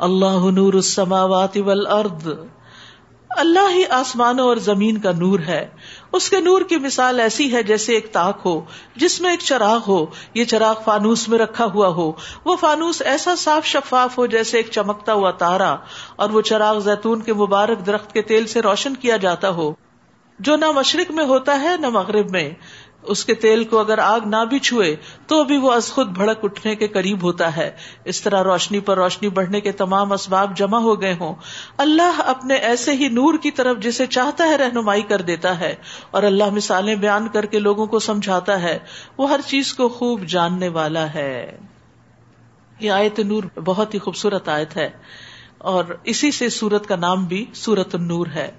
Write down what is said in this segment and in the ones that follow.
اللہ نور السماوات والارض۔ اللہ ہی آسمانوں اور زمین کا نور ہے۔ اس کے نور کی مثال ایسی ہے جیسے ایک تاک ہو، جس میں ایک چراغ ہو۔ یہ چراغ فانوس میں رکھا ہوا ہو۔ وہ فانوس ایسا صاف شفاف ہو جیسے ایک چمکتا ہوا تارا، اور وہ چراغ زیتون کے مبارک درخت کے تیل سے روشن کیا جاتا ہو۔ جو نہ مشرق میں ہوتا ہے، نہ مغرب میں۔ اس کے تیل کو اگر آگ نہ بھی چھوئے تو بھی وہ از خود بھڑک اٹھنے کے قریب ہوتا ہے۔ اس طرح روشنی پر روشنی بڑھنے کے تمام اسباب جمع ہو گئے ہوں۔ اللہ اپنے ایسے ہی نور کی طرف جسے چاہتا ہے رہنمائی کر دیتا ہے اور اللہ مثالیں بیان کر کے لوگوں کو سمجھاتا ہے۔ وہ ہر چیز کو خوب جاننے والا ہے۔ یہ آیت نور بہت ہی خوبصورت آیت ہے اور اسی سے سورت کا نام بھی سورت النور ہے۔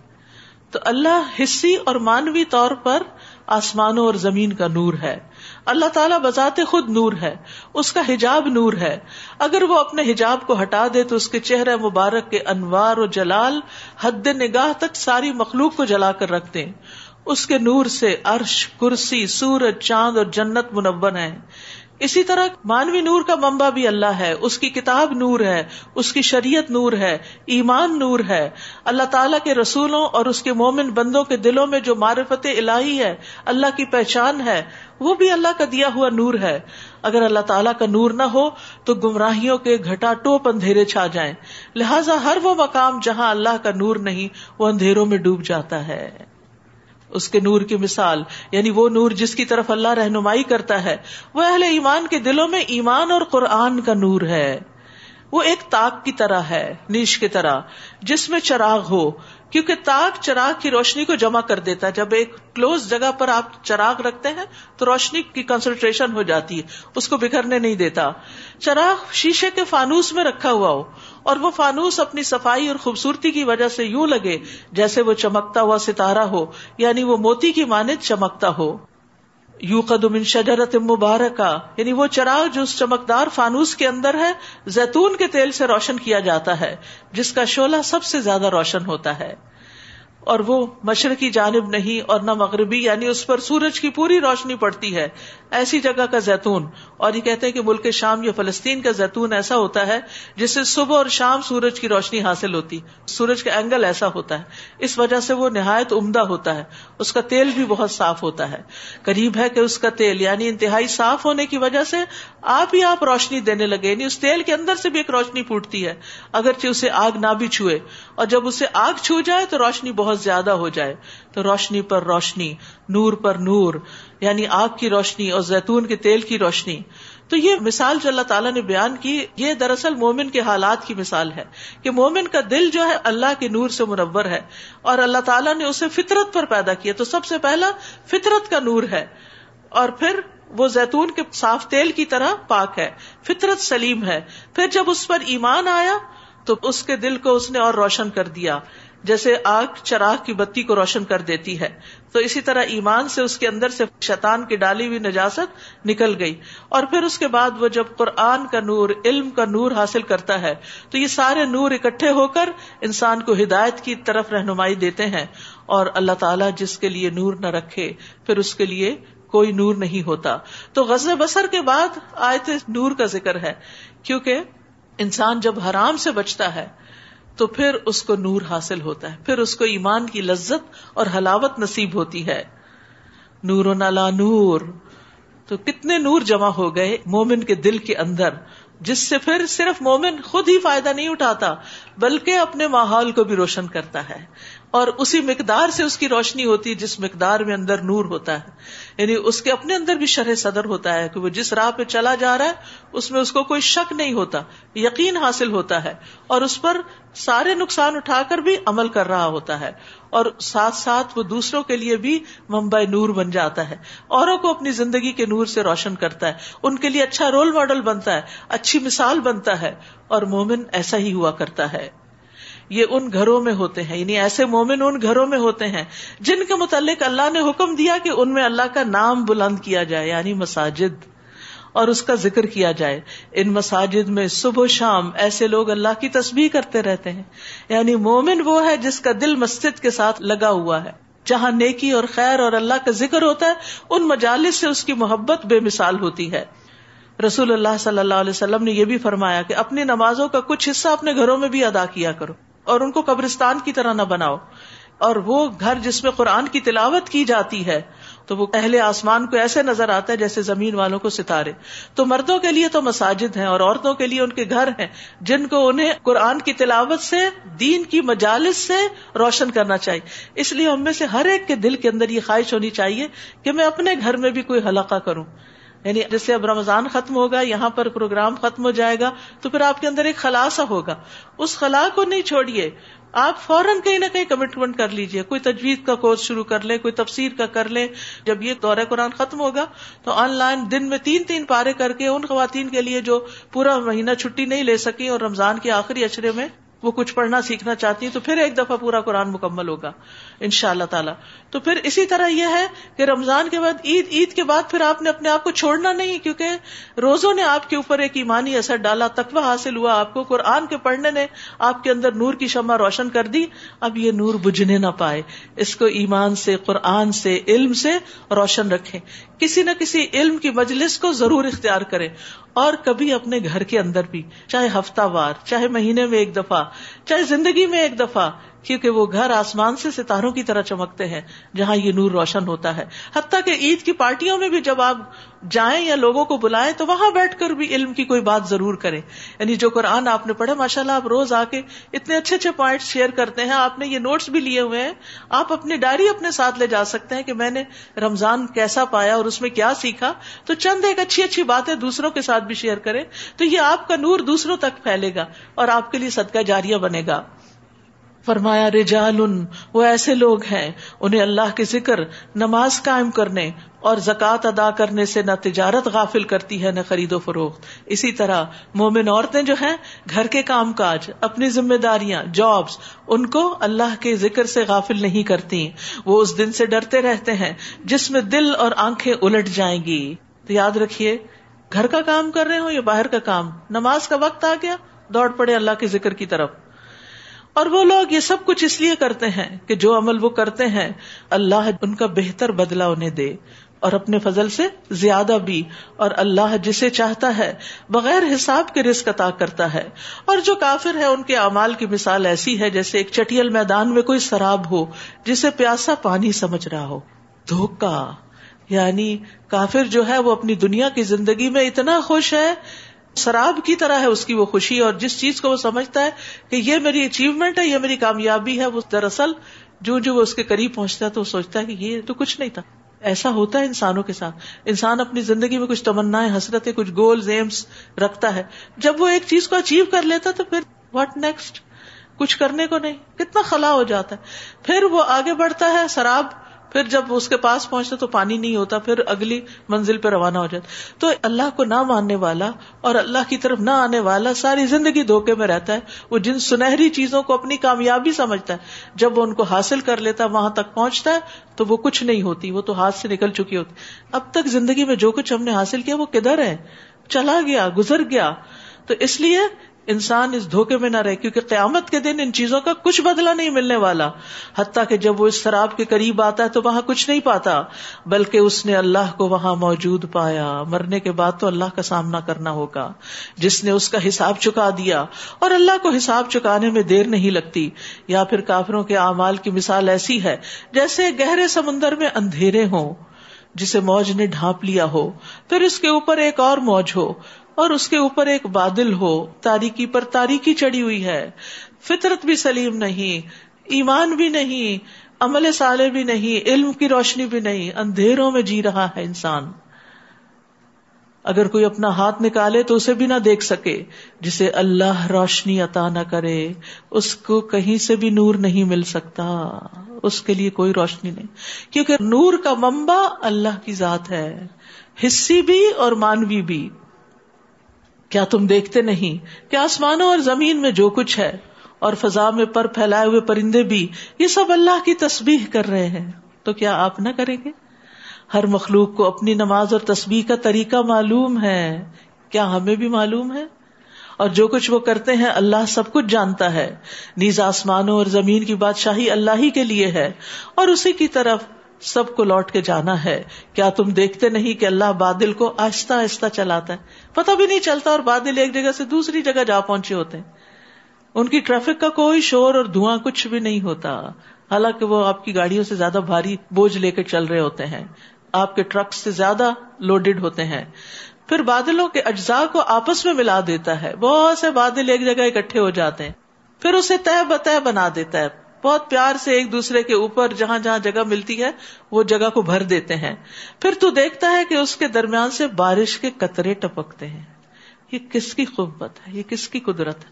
تو اللہ حصی اور مانوی طور پر آسمانوں اور زمین کا نور ہے۔ اللہ تعالیٰ بذات خود نور ہے، اس کا حجاب نور ہے۔ اگر وہ اپنے حجاب کو ہٹا دے تو اس کے چہرے مبارک کے انوار و جلال حد نگاہ تک ساری مخلوق کو جلا کر رکھ ہیں اس کے نور سے عرش، کرسی، سورج، چاند اور جنت منون ہیں۔ اسی طرح مانوی نور کا ممبا بھی اللہ ہے، اس کی کتاب نور ہے، اس کی شریعت نور ہے، ایمان نور ہے۔ اللہ تعالیٰ کے رسولوں اور اس کے مومن بندوں کے دلوں میں جو معرفت الہی ہے، اللہ کی پہچان ہے، وہ بھی اللہ کا دیا ہوا نور ہے۔ اگر اللہ تعالیٰ کا نور نہ ہو، تو گمراہیوں کے گھٹا ٹوپ اندھیرے چھا جائیں۔ لہٰذا ہر وہ مقام جہاں اللہ کا نور نہیں، وہ اندھیروں میں ڈوب جاتا ہے۔ اس کے نور کی مثال یعنی وہ نور جس کی طرف اللہ رہنمائی کرتا ہے، وہ اہل ایمان کے دلوں میں ایمان اور قرآن کا نور ہے۔ وہ ایک تاک کی طرح ہے، نیش کی طرح، جس میں چراغ ہو، کیونکہ تاک چراغ کی روشنی کو جمع کر دیتا ہے۔ جب ایک کلوز جگہ پر آپ چراغ رکھتے ہیں، تو روشنی کی کنسنٹریشن ہو جاتی ہے، اس کو بکھرنے نہیں دیتا۔ چراغ شیشے کے فانوس میں رکھا ہوا ہو، اور وہ فانوس اپنی صفائی اور خوبصورتی کی وجہ سے یوں لگے جیسے وہ چمکتا ہوا ستارہ ہو یعنی وہ موتی کی مانند چمکتا ہو۔ یو قدم شجرت مبارکا یعنی وہ چراغ جو اس چمکدار فانوس کے اندر ہے، زیتون کے تیل سے روشن کیا جاتا ہے، جس کا شولہ سب سے زیادہ روشن ہوتا ہے۔ اور وہ مشرقی جانب نہیں اور نہ مغربی یعنی اس پر سورج کی پوری روشنی پڑتی ہے۔ ایسی جگہ کا زیتون۔ اور یہ کہتے ہیں کہ ملک شام یا فلسطین کا زیتون ایسا ہوتا ہے جس سے صبح اور شام سورج کی روشنی حاصل ہوتی۔ سورج کا اینگل ایسا ہوتا ہے۔ اس وجہ سے وہ نہایت عمدہ ہوتا ہے۔ اس کا تیل بھی بہت صاف ہوتا ہے۔ قریب ہے کہ اس کا تیل یعنی انتہائی صاف ہونے کی وجہ سے آپ ہی آپ روشنی دینے لگے۔ یعنی اس تیل کے اندر سے بھی ایک روشنی پھوٹتی ہے۔ اگرچہ اسے آگ نہ بھی چھوئے۔ اور جب اسے آگ چھو جائے تو روشنی بہت زیادہ ہو جائے۔ تو روشنی پر روشنی، نور پر نور۔ یعنی آگ کی روشنی اور زیتون کے تیل کی روشنی۔ تو یہ مثال جو اللہ تعالیٰ نے بیان کی، یہ دراصل مومن کے حالات کی مثال ہے کہ مومن کا دل جو ہے اللہ کے نور سے منور ہے اور اللہ تعالیٰ نے اسے فطرت پر پیدا کیا۔ تو سب سے پہلا فطرت کا نور ہے اور پھر وہ زیتون کے صاف تیل کی طرح پاک ہے، فطرت سلیم ہے۔ پھر جب اس پر ایمان آیا تو اس کے دل کو اس نے اور روشن کر دیا۔ جیسے آگ چراغ کی بتی کو روشن کر دیتی ہے۔ تو اسی طرح ایمان سے اس کے اندر سے شیطان کی ڈالی ہوئی نجاست نکل گئی۔ اور پھر اس کے بعد وہ جب قرآن کا نور، علم کا نور حاصل کرتا ہے، تو یہ سارے نور اکٹھے ہو کر انسان کو ہدایت کی طرف رہنمائی دیتے ہیں۔ اور اللہ تعالیٰ جس کے لیے نور نہ رکھے، پھر اس کے لیے کوئی نور نہیں ہوتا۔ تو غز بسر کے بعد آیت نور کا ذکر ہے۔ کیونکہ انسان جب حرام سے بچتا ہے تو پھر اس کو نور حاصل ہوتا ہے، پھر اس کو ایمان کی لذت اور حلاوت نصیب ہوتی ہے۔ نور و نالا نور۔ تو کتنے نور جمع ہو گئے مومن کے دل کے اندر، جس سے پھر صرف مومن خود ہی فائدہ نہیں اٹھاتا، بلکہ اپنے ماحول کو بھی روشن کرتا ہے۔ اور اسی مقدار سے اس کی روشنی ہوتی ہے جس مقدار میں اندر نور ہوتا ہے۔ یعنی اس کے اپنے اندر بھی شرح صدر ہوتا ہے کہ وہ جس راہ پہ چلا جا رہا ہے، اس میں اس کو کوئی شک نہیں ہوتا، یقین حاصل ہوتا ہے، اور اس پر سارے نقصان اٹھا کر بھی عمل کر رہا ہوتا ہے، اور ساتھ ساتھ وہ دوسروں کے لیے بھی ممبئی نور بن جاتا ہے۔ اوروں کو اپنی زندگی کے نور سے روشن کرتا ہے، ان کے لیے اچھا رول ماڈل بنتا ہے، اچھی مثال بنتا ہے، اور مومن ایسا ہی ہوا کرتا ہے۔ یہ ان گھروں میں ہوتے ہیں یعنی ایسے مومن ان گھروں میں ہوتے ہیں جن کے متعلق اللہ نے حکم دیا کہ ان میں اللہ کا نام بلند کیا جائے یعنی مساجد، اور اس کا ذکر کیا جائے۔ ان مساجد میں صبح و شام ایسے لوگ اللہ کی تسبیح کرتے رہتے ہیں۔ یعنی مومن وہ ہے جس کا دل مسجد کے ساتھ لگا ہوا ہے۔ جہاں نیکی اور خیر اور اللہ کا ذکر ہوتا ہے، ان مجالس سے اس کی محبت بے مثال ہوتی ہے۔ رسول اللہ صلی اللہ علیہ وسلم نے یہ بھی فرمایا کہ اپنی نمازوں کا کچھ حصہ اپنے گھروں میں بھی ادا کیا کرو۔ اور ان کو قبرستان کی طرح نہ بناؤ۔ اور وہ گھر جس میں قرآن کی تلاوت کی جاتی ہے، تو وہ اہل آسمان کو ایسے نظر آتا ہے جیسے زمین والوں کو ستارے۔ تو مردوں کے لیے تو مساجد ہیں اور عورتوں کے لیے ان کے گھر ہیں، جن کو انہیں قرآن کی تلاوت سے، دین کی مجالس سے روشن کرنا چاہیے۔ اس لیے ہم میں سے ہر ایک کے دل کے اندر یہ خواہش ہونی چاہیے کہ میں اپنے گھر میں بھی کوئی حلقہ کروں۔ یعنی جیسے اب رمضان ختم ہوگا، یہاں پر پروگرام ختم ہو جائے گا، تو پھر آپ کے اندر ایک خلاصہ ہوگا۔ اس خلا کو نہیں چھوڑیے۔ آپ فوراً کہیں نہ کہیں کمٹمنٹ کر لیجیے کوئی تجویز کا کورس شروع کر لیں کوئی تفسیر کا کر لیں جب یہ دورہ قرآن ختم ہوگا، تو آن لائن دن میں تین تین پارے کر کے ان خواتین کے لیے جو پورا مہینہ چھٹی نہیں لے سکی اور رمضان کے آخری اشرے میں وہ کچھ پڑھنا سیکھنا چاہتی ہیں، تو پھر ایک دفعہ پورا قرآن مکمل ہوگا۔ ان شاء اللہ تعالیٰ۔ تو پھر اسی طرح یہ ہے کہ رمضان کے بعد، عید عید کے بعد پھر آپ نے اپنے آپ کو چھوڑنا نہیں، کیونکہ روزوں نے آپ کے اوپر ایک ایمانی اثر ڈالا، تقوی حاصل ہوا آپ کو، قرآن کے پڑھنے نے آپ کے اندر نور کی شمع روشن کر دی۔ اب یہ نور بجھنے نہ پائے۔ اس کو ایمان سے، قرآن سے، علم سے روشن رکھے کسی نہ کسی علم کی مجلس کو ضرور اختیار کرے اور کبھی اپنے گھر کے اندر بھی، چاہے ہفتہ وار، چاہے مہینے میں ایک دفعہ چاہے زندگی میں ایک دفعہ، کیونکہ وہ گھر آسمان سے ستاروں کی طرح چمکتے ہیں، جہاں یہ نور روشن ہوتا ہے۔ حتیٰ کہ عید کی پارٹیوں میں بھی جب آپ جائیں یا لوگوں کو بلائیں، تو وہاں بیٹھ کر بھی علم کی کوئی بات ضرور کریں۔ یعنی جو قرآن آپ نے پڑھے ماشاء اللہ آپ روز آ کے اتنے اچھے اچھے پوائنٹ شیئر کرتے ہیں۔ آپ نے یہ نوٹس بھی لیے ہوئے ہیں۔ آپ اپنی ڈائری اپنے ساتھ لے جا سکتے ہیں کہ میں نے رمضان کیسا پایا اور اس میں کیا سیکھا۔ تو چند ایک اچھی اچھی باتیں دوسروں کے ساتھ بھی شیئر کریں۔ تو یہ آپ کا نور دوسروں تک پھیلے گا اور آپ کے لیے صدقہ جاریہ بنے گا۔ فرمایا رجال وہ ایسے لوگ ہیں، انہیں اللہ کے ذکر، نماز قائم کرنے اور زکوٰۃ ادا کرنے سے نہ تجارت غافل کرتی ہے، نہ خرید و فروخت۔ اسی طرح مومن عورتیں جو ہیں، گھر کے کام کاج، اپنی ذمہ داریاں جابس ان کو اللہ کے ذکر سے غافل نہیں کرتی۔ وہ اس دن سے ڈرتے رہتے ہیں، جس میں دل اور آنکھیں الٹ جائیں گی۔ تو یاد رکھیے، گھر کا کام کر رہے ہو یا باہر کا کام؟ نماز کا وقت آ گیا، دوڑ پڑے اللہ کے ذکر کی طرف۔ اور وہ لوگ یہ سب کچھ اس لیے کرتے ہیں کہ جو عمل وہ کرتے ہیں، اللہ ان کا بہتر بدلا انہیں دے اور اپنے فضل سے زیادہ بھی، اور اللہ جسے چاہتا ہے بغیر حساب کے رسک عطا کرتا ہے۔ اور جو کافر ہے، ان کے اعمال کی مثال ایسی ہے جیسے ایک چٹیل میدان میں کوئی شراب ہو، جسے پیاسا پانی سمجھ رہا ہو۔ دھوکا یعنی کافر جو ہے وہ اپنی دنیا کی زندگی میں اتنا خوش ہے شراب کی طرح ہے اس کی وہ خوشی اور جس چیز کو وہ سمجھتا ہے کہ یہ میری اچیومنٹ ہے، یہ میری کامیابی ہے، وہ دراصل جو جو وہ اس کے قریب پہنچتا ہے تو وہ سوچتا ہے کہ یہ تو کچھ نہیں تھا۔ ایسا ہوتا ہے انسانوں کے ساتھ۔ انسان اپنی زندگی میں کچھ تمنا حسرت کچھ گول ایمس رکھتا ہے۔ جب وہ ایک چیز کو اچیو کر لیتا تو پھر واٹ نیکسٹ کچھ کرنے کو نہیں۔ کتنا خلا ہو جاتا ہے۔ پھر وہ آگے بڑھتا ہے، شراب پھر جب اس کے پاس پہنچتا تو پانی نہیں ہوتا، پھر اگلی منزل پہ روانہ ہو جاتا۔ تو اللہ کو نہ ماننے والا اور اللہ کی طرف نہ آنے والا ساری زندگی دھوکے میں رہتا ہے۔ وہ جن سنہری چیزوں کو اپنی کامیابی سمجھتا ہے، جب وہ ان کو حاصل کر لیتا ہے وہاں تک پہنچتا ہے، تو وہ کچھ نہیں ہوتی، وہ تو ہاتھ سے نکل چکی ہوتی۔ اب تک زندگی میں جو کچھ ہم نے حاصل کیا، وہ کدھر ہے؟ چلا گیا، گزر گیا۔ تو اس لیے انسان اس دھوکے میں نہ رہے، کیونکہ قیامت کے دن ان چیزوں کا کچھ بدلا نہیں ملنے والا۔ حتیٰ کہ جب وہ اس شراب کے قریب آتا ہے تو وہاں کچھ نہیں پاتا، بلکہ اس نے اللہ کو وہاں موجود پایا۔ مرنے کے بعد تو اللہ کا سامنا کرنا ہوگا۔ جس نے اس کا حساب چکا دیا، اور اللہ کو حساب چکانے میں دیر نہیں لگتی۔ یا پھر کافروں کے اعمال کی مثال ایسی ہے، جیسے گہرے سمندر میں اندھیرے ہوں، جسے موج نے ڈھانپ لیا ہو۔ پھر اس کے اوپر ایک اور موج ہو۔ اور اس کے اوپر ایک بادل ہو، تاریکی پر تاریکی چڑی ہوئی ہے۔ فطرت بھی سلیم نہیں، ایمان بھی نہیں، عمل سالے بھی نہیں، علم کی روشنی بھی نہیں، اندھیروں میں جی رہا ہے انسان۔ اگر کوئی اپنا ہاتھ نکالے تو اسے بھی نہ دیکھ سکے، جسے اللہ روشنی عطا نہ کرے، اس کو کہیں سے بھی نور نہیں مل سکتا۔ اس کے لیے کوئی روشنی نہیں۔ کیونکہ نور کا ممبا اللہ کی ذات ہے، حصی بھی اور مانوی بھی۔ کیا تم دیکھتے نہیں کہ آسمانوں اور زمین میں جو کچھ ہے اور فضا میں پر پھیلائے ہوئے پرندے بھی یہ سب اللہ کی تسبیح کر رہے ہیں؟ تو کیا آپ نہ کریں گے؟ ہر مخلوق کو اپنی نماز اور تسبیح کا طریقہ معلوم ہے۔ کیا ہمیں بھی معلوم ہے؟ اور جو کچھ وہ کرتے ہیں اللہ سب کچھ جانتا ہے۔ نیز آسمانوں اور زمین کی بادشاہی اللہ ہی کے لیے ہے اور اسی کی طرف سب کو لوٹ کے جانا ہے۔ کیا تم دیکھتے نہیں کہ اللہ بادل کو آہستہ آہستہ چلاتا ہے؟ پتہ بھی نہیں چلتا اور بادل ایک جگہ سے دوسری جگہ جا پہنچے ہوتے ہیں۔ ان کی ٹریفک کا کوئی شور اور دھواں کچھ بھی نہیں ہوتا۔ حالانکہ وہ آپ کی گاڑیوں سے زیادہ بھاری بوجھ لے کے چل رہے ہوتے ہیں۔ آپ کے ٹرک سے زیادہ لوڈیڈ ہوتے ہیں۔ پھر بادلوں کے اجزاء کو آپس میں ملا دیتا ہے۔ بہت سے بادل ایک جگہ اکٹھے ہو جاتے ہیں۔ پھر اسے طے بتہ بنا دیتا ہے۔ بہت پیار سے ایک دوسرے کے اوپر جہاں جہاں جگہ ملتی ہے، وہ جگہ کو بھر دیتے ہیں۔ پھر تو دیکھتا ہے کہ اس کے درمیان سے بارش کے قطرے ٹپکتے ہیں۔ یہ کس کی قوت ہے؟ یہ کس کی قدرت ہے؟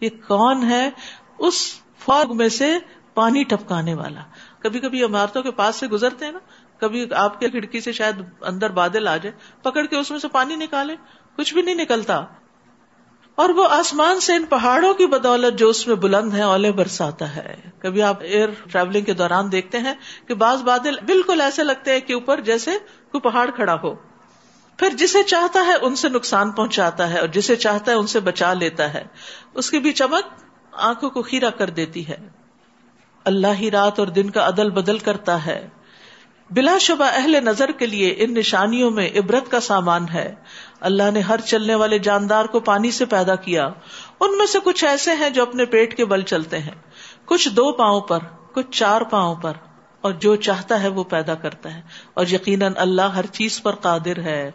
یہ کون ہے؟ اس فوگ میں سے پانی ٹپکانے والا۔ کبھی کبھی عمارتوں کے پاس سے گزرتے ہیں نا۔ کبھی آپ کے کھڑکی سے شاید اندر بادل آ جائے۔ پکڑ کے اس میں سے پانی نکالے۔ کچھ بھی نہیں نکلتا۔ اور وہ آسمان سے ان پہاڑوں کی بدولت جو اس میں بلند ہے اولے برساتا ہے۔ کبھی آپ ایئر ٹریولنگ کے دوران دیکھتے ہیں کہ بعض بادل بالکل ایسے لگتے ہیں کہ اوپر جیسے کوئی پہاڑ کھڑا ہو۔ پھر جسے چاہتا ہے ان سے نقصان پہنچاتا ہے اور جسے چاہتا ہے ان سے بچا لیتا ہے۔ اس کی بھی چمک آنکھوں کو کھیرا کر دیتی ہے۔ اللہ ہی رات اور دن کا عدل بدل کرتا ہے۔ بلا شبہ اہل نظر کے لیے ان نشانیوں میں عبرت کا سامان ہے۔ اللہ نے ہر چلنے والے جاندار کو پانی سے پیدا کیا۔ ان میں سے کچھ ایسے ہیں جو اپنے پیٹ کے بل چلتے ہیں۔ کچھ دو پاؤں پر، کچھ چار پاؤں پر۔ اور جو چاہتا ہے وہ پیدا کرتا ہے۔ اور یقیناً اللہ ہر چیز پر قادر ہے۔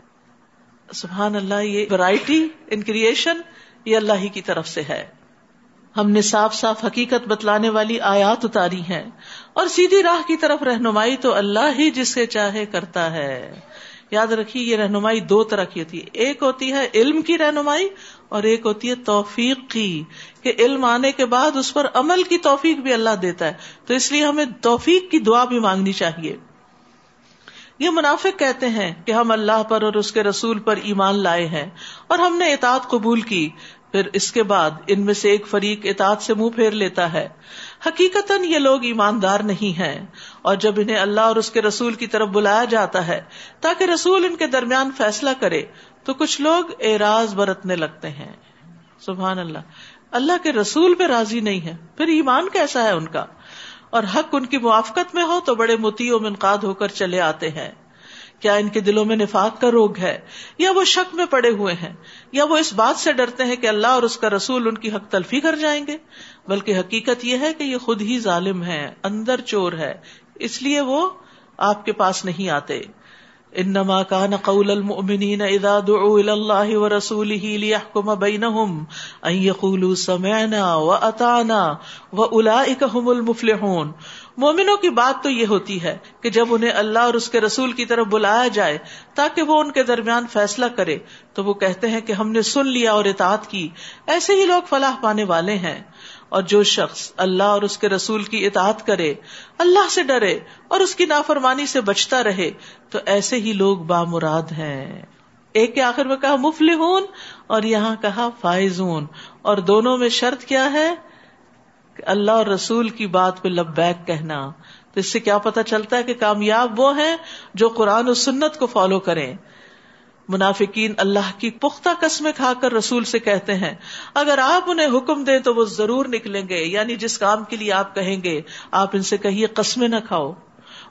سبحان اللہ، یہ ورائٹی ان کریشن یہ اللہ ہی کی طرف سے ہے۔ ہم نے صاف صاف حقیقت بتلانے والی آیات اتاری ہیں۔ اور سیدھی راہ کی طرف رہنمائی تو اللہ ہی جسے چاہے کرتا ہے۔ یاد رکھیے، یہ رہنمائی دو طرح کی ہوتی ہے۔ ایک ہوتی ہے علم کی رہنمائی اور ایک ہوتی ہے توفیق کی کہ علم آنے کے بعد اس پر عمل کی توفیق بھی اللہ دیتا ہے۔ تو اس لیے ہمیں توفیق کی دعا بھی مانگنی چاہیے۔ یہ منافق کہتے ہیں کہ ہم اللہ پر اور اس کے رسول پر ایمان لائے ہیں اور ہم نے اطاعت قبول کی، پھر اس کے بعد ان میں سے ایک فریق اطاعت سے منہ پھیر لیتا ہے۔ حقیقت یہ لوگ ایماندار نہیں ہیں۔ اور جب انہیں اللہ اور اس کے رسول کی طرف بلایا جاتا ہے، تاکہ رسول ان کے درمیان فیصلہ کرے، تو کچھ لوگ اعراض برتنے لگتے ہیں۔ سبحان اللہ۔ اللہ کے رسول پہ راضی نہیں ہے پھر ایمان کیسا ہے ان کا؟ اور حق ان کی موافقت میں ہو تو بڑے متی و منقاد ہو کر چلے آتے ہیں۔ کیا ان کے دلوں میں نفاق کا روگ ہے؟ یا وہ شک میں پڑے ہوئے ہیں؟ یا وہ اس بات سے ڈرتے ہیں کہ اللہ اور اس کا رسول ان کی حق تلفی کر جائیں گے؟ بلکہ حقیقت یہ ہے کہ یہ خود ہی ظالم ہے اندر چور ہے، اس لیے وہ آپ کے پاس نہیں آتے۔ انما كان قول المؤمنين اذا دعوا الى الله ورسوله ليحكم بينهم ان يقولوا سمعنا واطعنا واولئك هم المفلحون۔ مومنوں کی بات تو یہ ہوتی ہے کہ جب انہیں اللہ اور اس کے رسول کی طرف بلایا جائے تاکہ وہ ان کے درمیان فیصلہ کرے، تو وہ کہتے ہیں کہ ہم نے سن لیا اور اطاعت کی۔ ایسے ہی لوگ فلاح پانے والے ہیں۔ اور جو شخص اللہ اور اس کے رسول کی اطاعت کرے، اللہ سے ڈرے اور اس کی نافرمانی سے بچتا رہے، تو ایسے ہی لوگ بامراد ہیں۔ ایک کے آخر میں کہا مفل اور یہاں کہا فائزون۔ اور دونوں میں شرط کیا ہے؟ کہ اللہ اور رسول کی بات پہ لبیک کہنا۔ تو اس سے کیا پتا چلتا ہے کہ کامیاب وہ ہیں جو قرآن و سنت کو فالو کریں۔ منافقین اللہ کی پختہ قسمیں کھا کر رسول سے کہتے ہیں، اگر آپ انہیں حکم دیں تو وہ ضرور نکلیں گے یعنی جس کام کے لیے آپ کہیں گے، آپ ان سے کہیے قسمیں نہ کھاؤ۔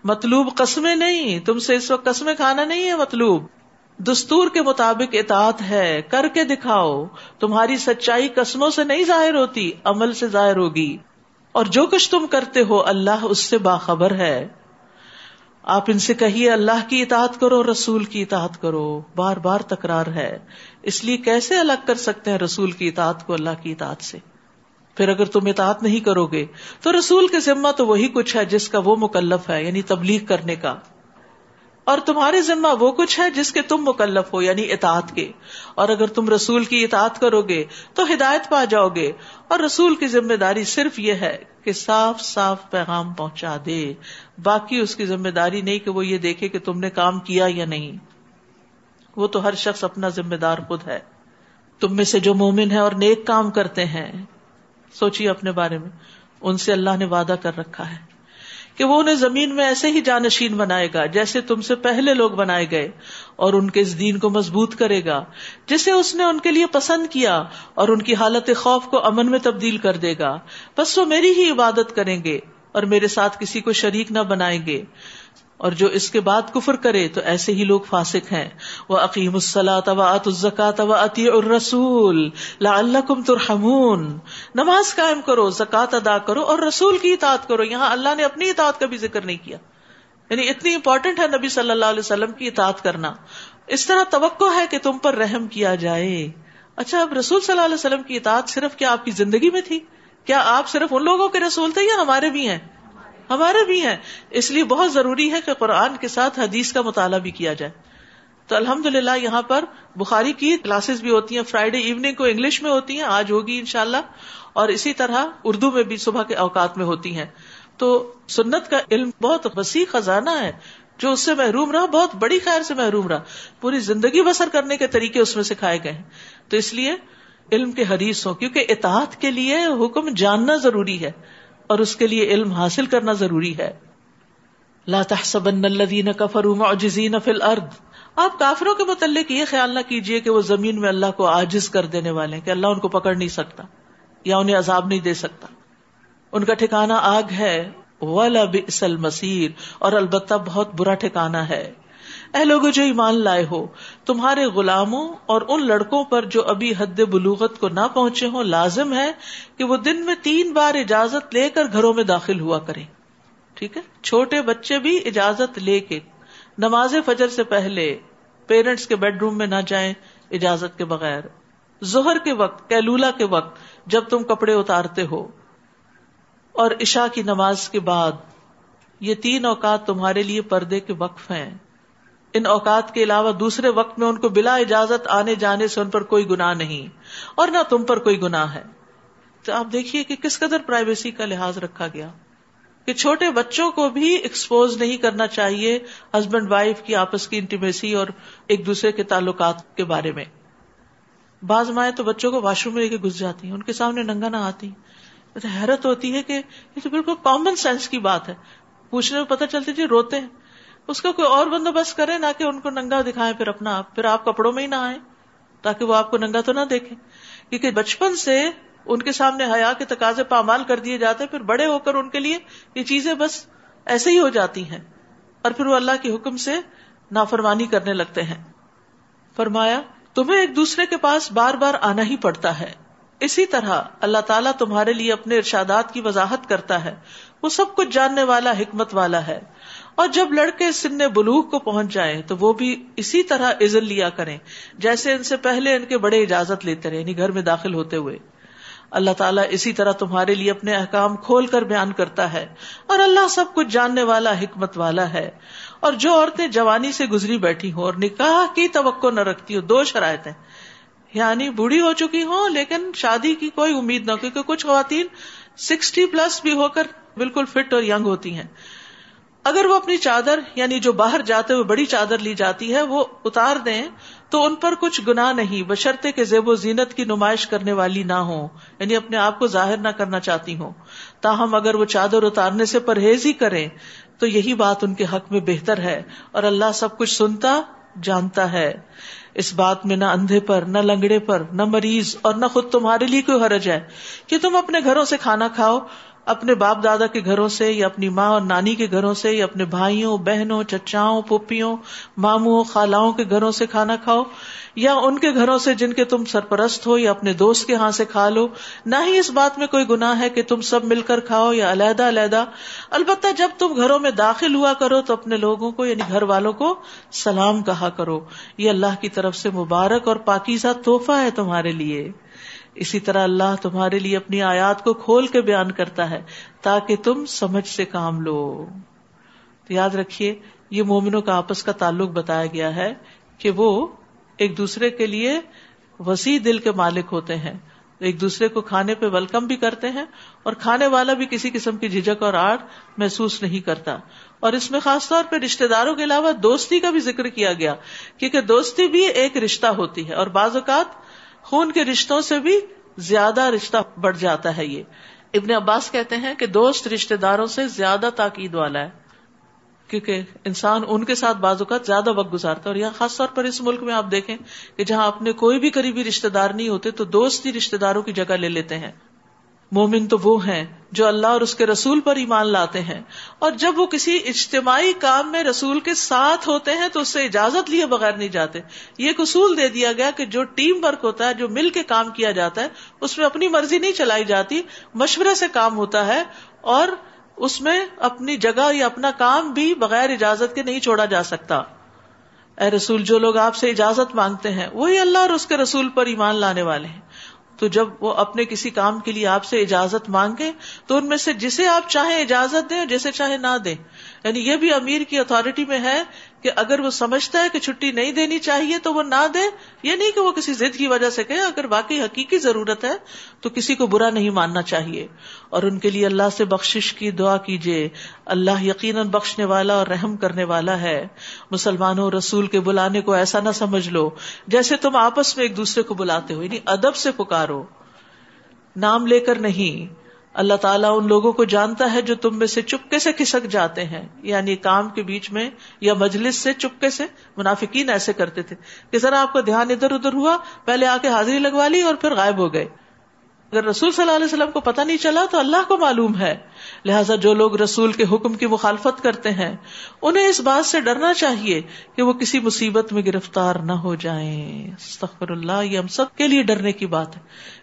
مطلوب قسمیں نہیں، تم سے اس وقت قسمیں کھانا نہیں ہے مطلوب۔ دستور کے مطابق اطاعت ہے، کر کے دکھاؤ۔ تمہاری سچائی قسموں سے نہیں ظاہر ہوتی، عمل سے ظاہر ہوگی۔ اور جو کچھ تم کرتے ہو، اللہ اس سے باخبر ہے۔ آپ ان سے کہیے اللہ کی اطاعت کرو رسول کی اطاعت کرو۔ بار بار تکرار ہے۔ اس لیے کیسے الگ کر سکتے ہیں رسول کی اطاعت کو اللہ کی اطاعت سے؟ پھر اگر تم اطاعت نہیں کرو گے تو رسول کے ذمہ تو وہی کچھ ہے جس کا وہ مکلف ہے یعنی تبلیغ کرنے کا۔ اور تمہارے ذمہ وہ کچھ ہے جس کے تم مکلف ہو یعنی اطاعت کے۔ اور اگر تم رسول کی اطاعت کرو گے تو ہدایت پا جاؤ گے۔ اور رسول کی ذمہ داری صرف یہ ہے کہ صاف صاف پیغام پہنچا دے۔ باقی اس کی ذمہ داری نہیں کہ وہ یہ دیکھے کہ تم نے کام کیا یا نہیں۔ وہ تو ہر شخص اپنا ذمہ دار خود ہے۔ تم میں سے جو مومن ہے اور نیک کام کرتے ہیں۔ سوچیے اپنے بارے میں۔ ان سے اللہ نے وعدہ کر رکھا ہے۔ کہ وہ انہیں زمین میں ایسے ہی جانشین بنائے گا جیسے تم سے پہلے لوگ بنائے گئے اور ان کے اس دین کو مضبوط کرے گا، جسے اس نے ان کے لیے پسند کیا اور ان کی حالت خوف کو امن میں تبدیل کر دے گا۔ بس وہ میری ہی عبادت کریں گے اور میرے ساتھ کسی کو شریک نہ بنائیں گے۔ اور جو اس کے بعد کفر کرے تو ایسے ہی لوگ فاسق ہیں۔ وہ عقیم السلاۃ الزکات و عطی الرسول لعلکم ترحمون۔ نماز قائم کرو زکات ادا کرو اور رسول کی اطاعت کرو۔ یہاں اللہ نے اپنی اطاعت کا بھی ذکر نہیں کیا۔ یعنی اتنی امپورٹنٹ ہے نبی صلی اللہ علیہ وسلم کی اطاعت کرنا۔ اس طرح توقع ہے کہ تم پر رحم کیا جائے۔ اچھا اب رسول صلی اللہ علیہ وسلم کی اطاعت صرف کیا آپ کی زندگی میں تھی؟ کیا آپ صرف ان لوگوں کے رسول تھے یا ہمارے بھی ہیں؟ ہمارے بھی ہیں۔ اس لیے بہت ضروری ہے کہ قرآن کے ساتھ حدیث کا مطالعہ بھی کیا جائے۔ تو الحمد للہ یہاں پر بخاری کی کلاسز بھی ہوتی ہیں۔ فرائیڈے ایوننگ کو انگلش میں ہوتی ہیں، آج ہوگی انشاءاللہ۔ اور اسی طرح اردو میں بھی صبح کے اوقات میں ہوتی ہیں۔ تو سنت کا علم بہت وسیع خزانہ ہے، جو اس سے محروم رہا، بہت بڑی خیر سے محروم رہا۔ پوری زندگی بسر کرنے کے طریقے اس میں سکھائے گئے تو اس لیے علم کے حدیث ہو کیونکہ اطاعت کے لیے حکم جاننا ضروری ہے۔ اور اس کے لیے علم حاصل کرنا ضروری ہے۔ لا تحسبن الذين كفروا معجزين في الارض۔ آپ کافروں کے متعلق یہ خیال نہ کیجیے کہ وہ زمین میں اللہ کو عاجز کر دینے والے ہیں، کہ اللہ ان کو پکڑ نہیں سکتا یا انہیں عذاب نہیں دے سکتا۔ ان کا ٹھکانا آگ ہے۔ ولا بئس المصير۔ اور البتہ بہت برا ٹھکانا ہے۔ اے لوگ جو ایمان لائے ہو، تمہارے غلاموں اور ان لڑکوں پر جو ابھی حد بلوغت کو نہ پہنچے ہوں، لازم ہے کہ وہ دن میں تین بار اجازت لے کر گھروں میں داخل ہوا کریں۔ ٹھیک ہے؟ چھوٹے بچے بھی اجازت لے کے نماز فجر سے پہلے پیرنٹس کے بیڈ روم میں نہ جائیں، اجازت کے بغیر۔ زہر کے وقت کیلولا کے وقت جب تم کپڑے اتارتے ہو اور عشاء کی نماز کے بعد یہ تین اوقات تمہارے لیے پردے کے وقف ہیں۔ ان اوقات کے علاوہ دوسرے وقت میں ان کو بلا اجازت آنے جانے سے ان پر کوئی گنا نہیں اور نہ تم پر کوئی گنا ہے۔ تو آپ دیکھیے کہ کس قدر پرائیویسی کا لحاظ رکھا گیا۔ کہ چھوٹے بچوں کو بھی ایکسپوز نہیں کرنا چاہیے ہسبینڈ وائف کی آپس کی انٹیمیسی اور ایک دوسرے کے تعلقات کے بارے میں۔ بعض مائیں تو بچوں کو واش روم میں لے کے گھس جاتی ہیں، ان کے سامنے ننگا نہ آتی۔ حیرت ہوتی ہے کہ یہ تو بالکل کامن سینس کی بات ہے۔ پوچھنے میں پتہ چلتی جی روتے ہیں۔ اس کا کوئی اور بندوبست کرے، نہ کہ ان کو ننگا دکھائے پھر اپنا آپ، پھر آپ کپڑوں میں ہی نہ آئے تاکہ وہ آپ کو ننگا تو نہ دیکھے کیونکہ بچپن سے ان کے سامنے حیا کے تقاضے پامال کر دیے جاتے پھر بڑے ہو کر ان کے لیے یہ چیزیں بس ایسے ہی ہو جاتی ہیں۔ اور پھر وہ اللہ کے حکم سے نافرمانی کرنے لگتے ہیں۔ فرمایا، تمہیں ایک دوسرے کے پاس بار بار آنا ہی پڑتا ہے۔ اسی طرح اللہ تعالیٰ تمہارے لیے اپنے ارشادات کی وضاحت کرتا ہے۔ وہ سب کچھ جاننے والا، حکمت والا ہے۔ اور جب لڑکے سن بلوغ کو پہنچ جائیں تو وہ بھی اسی طرح عزل لیا کریں، جیسے ان سے پہلے ان کے بڑے اجازت لیتے رہے یعنی گھر میں داخل ہوتے ہوئے۔ اللہ تعالیٰ اسی طرح تمہارے لیے اپنے احکام کھول کر بیان کرتا ہے، اور اللہ سب کچھ جاننے والا، حکمت والا ہے۔ اور جو عورتیں جوانی سے گزری بیٹھی ہوں اور نکاح کی توقع نہ رکھتی ہو دو شرائط یعنی بوڑھی ہو چکی ہوں لیکن شادی کی کوئی امید نہ کیونکہ کچھ خواتین سکسٹی پلس بھی ہو کر بالکل فٹ اور یگ ہوتی ہیں۔ اگر وہ اپنی چادر یعنی جو باہر جاتے ہوئے بڑی چادر لی جاتی ہے، وہ اتار دیں تو ان پر کچھ گنا نہیں، بشرطے کے زیب و زینت کی نمائش کرنے والی نہ ہو یعنی اپنے آپ کو ظاہر نہ کرنا چاہتی ہوں۔ تاہم اگر وہ چادر اتارنے سے پرہیز ہی کریں، تو یہی بات ان کے حق میں بہتر ہے اور اللہ سب کچھ سنتا، جانتا ہے۔ اس بات میں نہ اندھے پر، نہ لنگڑے پر، نہ مریض اور نہ خود تمہارے لیے کوئی حرج ہے کہ تم اپنے گھروں سے کھانا کھاؤ۔ اپنے باپ دادا کے گھروں سے یا اپنی ماں اور نانی کے گھروں سے یا اپنے بھائیوں، بہنوں، چچاؤں، پھوپھیوں، ماموں، خالاؤں کے گھروں سے کھانا کھاؤ، یا ان کے گھروں سے جن کے تم سرپرست ہو یا اپنے دوست کے ہاں سے کھا لو، نہ ہی اس بات میں کوئی گناہ ہے کہ تم سب مل کر کھاؤ یا علیحدہ علیحدہ۔ البتہ جب تم گھروں میں داخل ہوا کرو تو اپنے لوگوں کو یعنی گھر والوں کو سلام کہا کرو۔ یہ اللہ کی طرف سے مبارک اور پاکیزہ تحفہ ہے تمہارے لیے۔ اسی طرح اللہ تمہارے لیے اپنی آیات کو کھول کے بیان کرتا ہے تاکہ تم سمجھ سے کام لو۔ تو یاد رکھیے، یہ مومنوں کا آپس کا تعلق بتایا گیا ہے کہ وہ ایک دوسرے کے لیے وسیع دل کے مالک ہوتے ہیں۔ ایک دوسرے کو کھانے پہ ویلکم بھی کرتے ہیں اور کھانے والا بھی کسی قسم کی جھجک اور آڑ محسوس نہیں کرتا۔ اور اس میں خاص طور پہ رشتے داروں کے علاوہ دوستی کا بھی ذکر کیا گیا، کیونکہ دوستی بھی ایک رشتہ ہوتی ہے اور بعض اوقات خون کے رشتوں سے بھی زیادہ رشتہ بڑھ جاتا ہے یہ۔ ابن عباس کہتے ہیں کہ دوست رشتے داروں سے زیادہ تاکید والا ہے، کیونکہ انسان ان کے ساتھ بعض اوقات زیادہ وقت گزارتا ہے۔ اور یہاں خاص طور پر اس ملک میں آپ دیکھیں کہ جہاں اپنے کوئی بھی قریبی رشتے دار نہیں ہوتے تو دوست ہی رشتے داروں کی جگہ لے لیتے ہیں۔ مومن تو وہ ہیں جو اللہ اور اس کے رسول پر ایمان لاتے ہیں۔ اور جب وہ کسی اجتماعی کام میں رسول کے ساتھ ہوتے ہیں تو اس سے اجازت لیے بغیر نہیں جاتے۔ یہ ایک اصول دے دیا گیا کہ جو ٹیم ورک ہوتا ہے، جو مل کے کام کیا جاتا ہے، اس میں اپنی مرضی نہیں چلائی جاتی، مشورے سے کام ہوتا ہے اور اس میں اپنی جگہ یا اپنا کام بھی بغیر اجازت کے نہیں چھوڑا جا سکتا۔ اے رسول، جو لوگ آپ سے اجازت مانگتے ہیں، وہی اللہ اور اس کے رسول پر ایمان لانے والے ہیں۔ تو جب وہ اپنے کسی کام کے لیے آپ سے اجازت مانگے تو ان میں سے جسے آپ چاہیں اجازت دیں جسے چاہے نہ دیں۔ یعنی یہ بھی امیر کی اتارٹی میں ہے کہ اگر وہ سمجھتا ہے کہ چھٹی نہیں دینی چاہیے تو وہ نہ دے، یہ نہیں کہ وہ کسی ضد کی وجہ سے کہے، اگر باقی حقیقی ضرورت ہے تو کسی کو برا نہیں ماننا چاہیے۔ اور ان کے لیے اللہ سے بخش کی دعا کیجیے اللہ یقیناً بخشنے والا اور رحم کرنے والا ہے۔ مسلمانوں، رسول کے بلانے کو ایسا نہ سمجھ لو جیسے تم آپس میں ایک دوسرے کو بلاتے ہو یعنی ادب سے پکارو۔ نام لے کر نہیں۔ اللہ تعالیٰ ان لوگوں کو جانتا ہے جو تم میں سے چپکے سے کھسک جاتے ہیں۔ یعنی کام کے بیچ میں یا مجلس سے چپکے سے منافقین ایسے کرتے تھے کہ ذرا آپ کا دھیان ادھر ادھر ہوا، پہلے آ کے حاضری لگوا لی اور پھر غائب ہو گئے۔ اگر رسول صلی اللہ علیہ وسلم کو پتہ نہیں چلا تو اللہ کو معلوم ہے۔ لہٰذا جو لوگ رسول کے حکم کی مخالفت کرتے ہیں، انہیں اس بات سے ڈرنا چاہیے کہ وہ کسی مصیبت میں گرفتار نہ ہو جائیں۔ استغفر اللہ، یہ ہم سب کے لیے ڈرنے کی بات ہے۔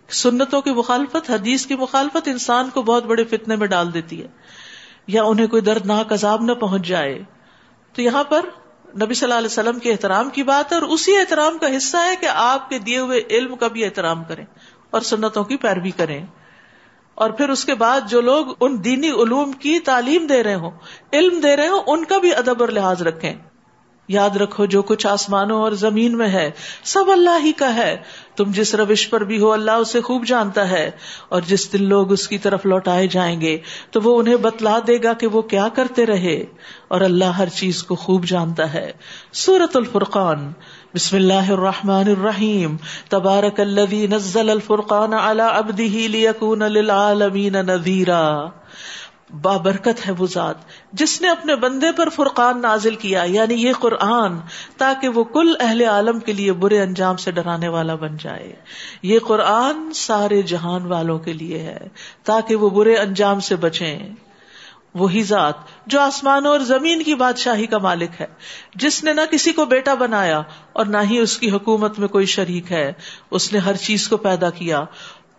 سنتوں کی مخالفت، حدیث کی مخالفت انسان کو بہت بڑے فتنے میں ڈال دیتی ہے۔ یا انہیں کوئی دردناک عذاب نہ پہنچ جائے۔ تو یہاں پر نبی صلی اللہ علیہ وسلم کے احترام کی بات ہے اور اسی احترام کا حصہ ہے کہ آپ کے دیے ہوئے علم کا بھی احترام کریں۔ اور سنتوں کی پیروی کریں۔ اور پھر اس کے بعد جو لوگ ان دینی علوم کی تعلیم دے رہے ہوں، علم دے رہے ہوں، ان کا بھی ادب اور لحاظ رکھیں۔ یاد رکھو جو کچھ آسمانوں اور زمین میں ہے، سب اللہ ہی کا ہے۔ تم جس روش پر بھی ہو، اللہ اسے خوب جانتا ہے۔ اور جس دن لوگ اس کی طرف لوٹائے جائیں گے، تو وہ انہیں بتلا دے گا کہ وہ کیا کرتے رہے۔ اور اللہ ہر چیز کو خوب جانتا ہے۔ سورت الفرقان۔ بسم اللہ الرحمن الرحیم. تبارک الذي نزل الفرقان على عبده ليكون للعالمین نذیرا. بابرکت ہے وہ ذات جس نے اپنے بندے پر فرقان نازل کیا یعنی یہ قرآن، تاکہ وہ کل اہل عالم کے لیے برے انجام سے ڈرانے والا بن جائے۔ یہ قرآن سارے جہان والوں کے لیے ہے، تاکہ وہ برے انجام سے بچیں۔ وہی ذات جو آسمانوں اور زمین کی بادشاہی کا مالک ہے۔ جس نے نہ کسی کو بیٹا بنایا اور نہ ہی اس کی حکومت میں کوئی شریک ہے۔ اس نے ہر چیز کو پیدا کیا،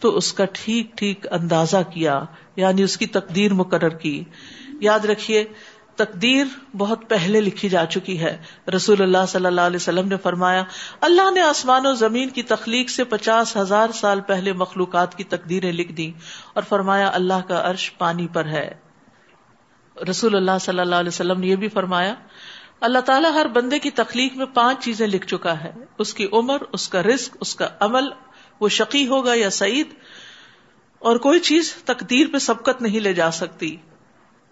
تو اس کا ٹھیک ٹھیک اندازہ کیا یعنی اس کی تقدیر مقرر کی۔ یاد رکھیے، تقدیر بہت پہلے لکھی جا چکی ہے۔ رسول اللہ صلی اللہ علیہ وسلم نے فرمایا، اللہ نے آسمان و زمین کی تخلیق سے پچاس ہزار سال پہلے مخلوقات کی تقدیریں لکھ دی اور فرمایا، اللہ کا عرش پانی پر ہے۔ رسول اللہ صلی اللہ علیہ وسلم نے یہ بھی فرمایا، اللہ تعالیٰ ہر بندے کی تخلیق میں پانچ چیزیں لکھ چکا ہے۔ اس کی عمر، اس کا رزق، اس کا عمل، وہ شقی ہوگا یا سعید، اور کوئی چیز تقدیر پہ سبقت نہیں لے جا سکتی،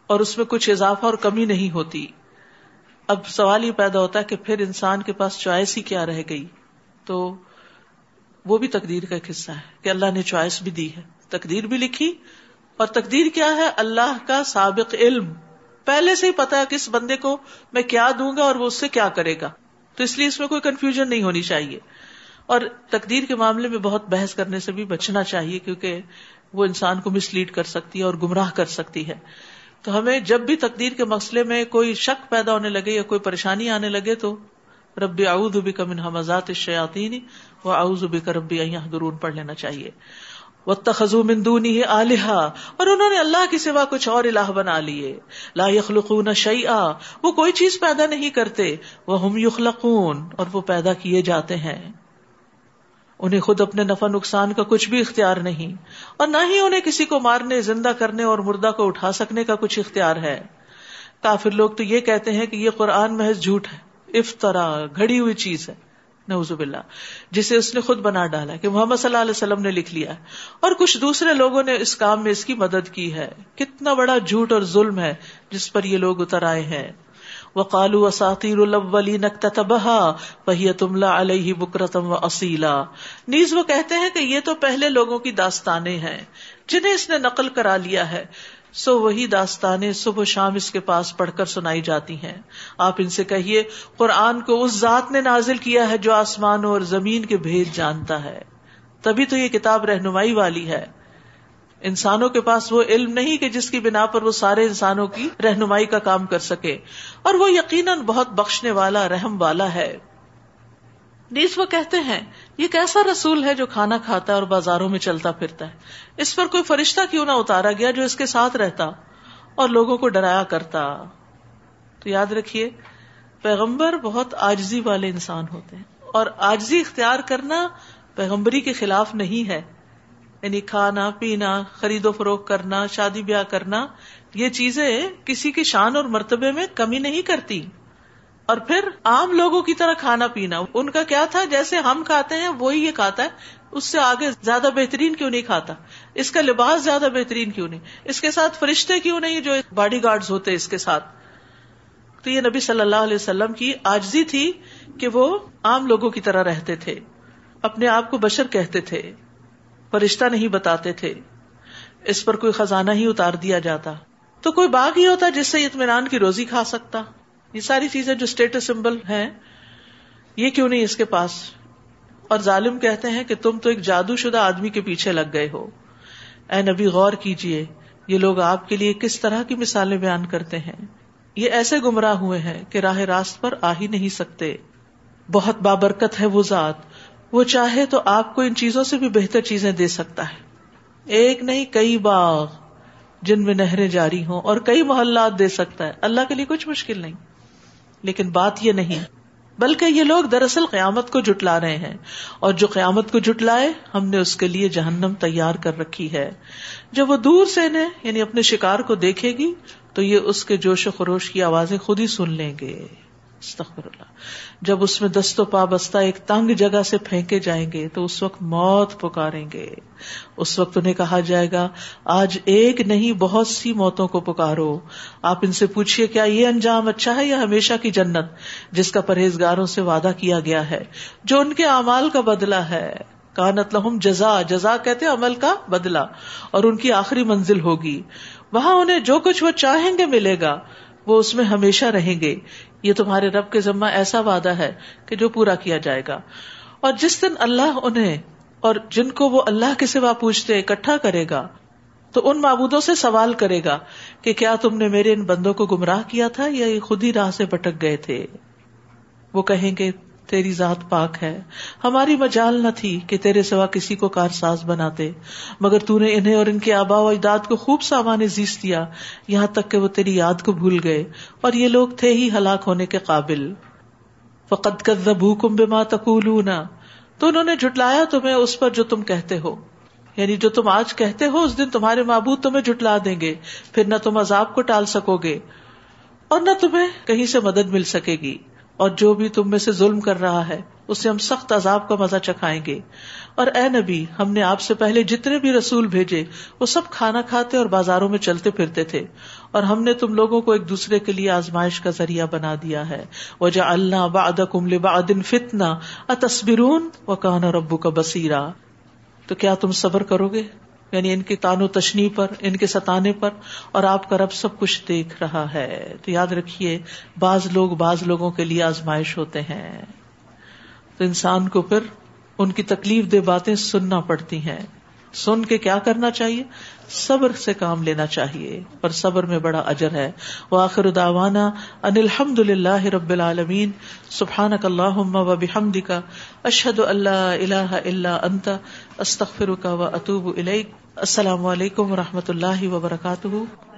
اور اس میں کچھ اضافہ اور کمی نہیں ہوتی۔ اب سوال یہ پیدا ہوتا ہے کہ پھر انسان کے پاس چوائس ہی کیا رہ گئی؟ تو وہ بھی تقدیر کا ایک حصہ ہے کہ اللہ نے چوائس بھی دی ہے۔ تقدیر بھی لکھی اور تقدیر کیا ہے؟ اللہ کا سابق علم۔ پہلے سے ہی پتا ہے کس بندے کو میں کیا دوں گا اور وہ اس سے کیا کرے گا۔ تو اس لیے اس میں کوئی کنفیوژن نہیں ہونی چاہیے۔ اور تقدیر کے معاملے میں بہت بحث کرنے سے بھی بچنا چاہیے کیونکہ وہ انسان کو مس لیڈ کر سکتی ہے اور گمراہ کر سکتی ہے۔ تو ہمیں جب بھی تقدیر کے مسئلے میں کوئی شک پیدا ہونے لگے یا کوئی پریشانی آنے لگے تو رب اعوذ بک من حمزات الشیاطین و اعوذ بک رب ان یحضرون پڑھ لینا چاہیے۔ واتخذوا من دونه الہا اور انہوں نے اللہ کے سوا کچھ اور الہ بنا لیے۔ لا يخلقون شیئا، وہ کوئی چیز پیدا نہیں کرتے۔ وہ ہم یخلقون، اور وہ پیدا کیے جاتے ہیں۔ انہیں خود اپنے نفع نقصان کا کچھ بھی اختیار نہیں، اور نہ ہی انہیں کسی کو مارنے، زندہ کرنے اور مردہ کو اٹھا سکنے کا کچھ اختیار ہے۔ کافر لوگ تو یہ کہتے ہیں کہ یہ قرآن محض جھوٹ ہے۔ افطرا گھڑی ہوئی چیز ہے۔ نوزب اللہ جسے اس نے خود بنا ڈالا کہ محمد صلی اللہ علیہ وسلم نے لکھ لیا۔ اور کچھ دوسرے لوگوں نے اس کام میں اس کی مدد کی ہے۔ کتنا بڑا جھوٹ اور ظلم ہے جس پر یہ لوگ اتر آئے ہیں۔ وہ کالو اساتیر وہی تملا علیہ بکرتم و اصیلا۔ نیز وہ کہتے ہیں کہ یہ تو پہلے لوگوں کی داستانیں ہیں، جنہیں اس نے نقل کرا لیا ہے۔ سو وہی داستانیں صبح شام اس کے پاس پڑھ کر سنائی جاتی ہیں۔ آپ ان سے کہیے، قرآن کو اس ذات نے نازل کیا ہے جو آسمانوں اور زمین کے بھید جانتا ہے۔ تبھی تو یہ کتاب رہنمائی والی ہے۔ انسانوں کے پاس وہ علم نہیں کہ جس کی بنا پر وہ سارے انسانوں کی رہنمائی کا کام کر سکے۔ اور وہ یقیناً بہت بخشنے والا، رحم والا ہے۔ نیز وہ کہتے ہیں، یہ کیسا رسول ہے جو کھانا کھاتا ہے اور بازاروں میں چلتا پھرتا ہے۔ اس پر کوئی فرشتہ کیوں نہ اتارا گیا جو اس کے ساتھ رہتا اور لوگوں کو ڈرایا کرتا۔ تو یاد رکھیے، پیغمبر بہت آجزی والے انسان ہوتے ہیں اور آجزی اختیار کرنا پیغمبری کے خلاف نہیں ہے۔ یعنی کھانا، پینا، خرید و فروخت کرنا، شادی بیاہ کرنا، یہ چیزیں کسی کی شان اور مرتبے میں کمی نہیں کرتی۔ اور پھر عام لوگوں کی طرح کھانا پینا۔ ان کا کیا تھا؟ جیسے ہم کھاتے ہیں، وہی یہ کھاتا ہے۔ اس سے آگے زیادہ بہترین کیوں نہیں کھاتا؟ اس کا لباس زیادہ بہترین کیوں نہیں؟ اس کے ساتھ فرشتے کیوں نہیں جو باڈی گارڈ ہوتے اس کے ساتھ؟ تو یہ نبی صلی اللہ علیہ وسلم کی آجزی تھی کہ وہ عام لوگوں کی طرح رہتے تھے، اپنے آپ کو بشر کہتے تھے، فرشتہ نہیں بتاتے تھے، اس پر کوئی خزانہ ہی اتار دیا جاتا۔ تو کوئی باغ ہی ہوتا جس سے اطمینان کی روزی کھا سکتا۔ یہ ساری چیزیں جو اسٹیٹس سمبل ہیں، یہ کیوں نہیں اس کے پاس؟ اور ظالم کہتے ہیں کہ تم تو ایک جادو شدہ آدمی کے پیچھے لگ گئے ہو۔ اے نبی، غور کیجیے، یہ لوگ آپ کے لیے کس طرح کی مثالیں بیان کرتے ہیں؟ یہ ایسے گمراہ ہوئے ہیں کہ راہ راست پر آ ہی نہیں سکتے۔ بہت بابرکت ہے وہ ذات۔ وہ چاہے تو آپ کو ان چیزوں سے بھی بہتر چیزیں دے سکتا ہے۔ ایک نہیں، کئی باغ جن میں نہریں جاری ہوں اور کئی محلات دے سکتا ہے۔ اللہ کے لیے کچھ مشکل نہیں۔ لیکن بات یہ نہیں، بلکہ یہ لوگ دراصل قیامت کو جٹلا رہے ہیں، اور جو قیامت کو جٹلائے ہم نے اس کے لیے جہنم تیار کر رکھی ہے۔ جب وہ دور سے انہیں یعنی اپنے شکار کو دیکھے گی، تو یہ اس کے جوش و خروش کی آوازیں خود ہی سن لیں گے۔ استغفر اللہ۔ جب اس میں دست و پابستہ ایک تنگ جگہ سے پھینکے جائیں گے، تو اس وقت موت پکاریں گے۔ اس وقت انہیں کہا جائے گا، آج ایک نہیں، بہت سی موتوں کو پکارو۔ آپ ان سے پوچھیے کیا یہ انجام اچھا ہے یا ہمیشہ کی جنت، جس کا پرہیزگاروں سے وعدہ کیا گیا ہے، جو ان کے اعمال کا بدلہ ہے؟ کانت لہم جزا جزا کہتے عمل کا بدلہ، اور ان کی آخری منزل ہوگی۔ وہاں انہیں جو کچھ وہ چاہیں گے ملے گا۔ وہ اس میں ہمیشہ رہیں گے۔ یہ تمہارے رب کے ذمہ ایسا وعدہ ہے کہ جو پورا کیا جائے گا۔ اور جس دن اللہ انہیں اور جن کو وہ اللہ کے سوا پوچھتے اکٹھا کرے گا، تو ان معبودوں سے سوال کرے گا کہ کیا تم نے میرے ان بندوں کو گمراہ کیا تھا یا یہ خود ہی راہ سے بٹک گئے تھے؟ وہ کہیں گے تیری ذات پاک ہے۔ ہماری مجال نہ تھی کہ تیرے سوا کسی کو کار ساز بناتے۔ مگر تو نے انہیں اور ان کے آبا و اجداد کو خوب سامان زیس دیا۔ یہاں تک کہ وہ تیری یاد کو بھول گئے۔ اور یہ لوگ تھے ہی ہلاک ہونے کے قابل۔ فقط کذبوکم کم بے ماں تو انہوں نے جٹلایا تمہیں اس پر جو تم کہتے ہو۔ یعنی جو تم آج کہتے ہو، اس دن تمہارے معبود تمہیں جٹلا دیں گے۔ پھر نہ تم عذاب کو ٹال سکو گے۔ اور نہ تمہیں کہیں سے مدد مل سکے گی۔ اور جو بھی تم میں سے ظلم کر رہا ہے، اسے ہم سخت عذاب کا مزہ چکھائیں گے۔ اور اے نبی، ہم نے آپ سے پہلے جتنے بھی رسول بھیجے، وہ سب کھانا کھاتے اور بازاروں میں چلتے پھرتے تھے۔ اور ہم نے تم لوگوں کو ایک دوسرے کے لیے آزمائش کا ذریعہ بنا دیا ہے۔ وجہ اللہ باد کم بادن فتنا تصبرون و کہنا ربو کا بسیرا تو کیا تم صبر کرو گے؟ یعنی ان کی تانو تشنی پر، ان کے ستانے پر، اور آپ کا رب سب کچھ دیکھ رہا ہے۔ تو یاد رکھیے، بعض لوگ بعض لوگوں کے لیے آزمائش ہوتے ہیں۔ تو انسان کو پھر ان کی تکلیف دہ باتیں سننا پڑتی ہیں۔ سن کے کیا کرنا چاہیے؟ صبر سے کام لینا چاہیے اور صبر میں بڑا اجر ہے۔ وہ آخر داوانا ان الحمد للہ رب العالمین۔ سبحان اللہ و بحمد کا اشد اللہ اللہ اللہ انتا استخر کا و اطوب السلام علیکم و رحمۃ اللہ وبرکاتہ۔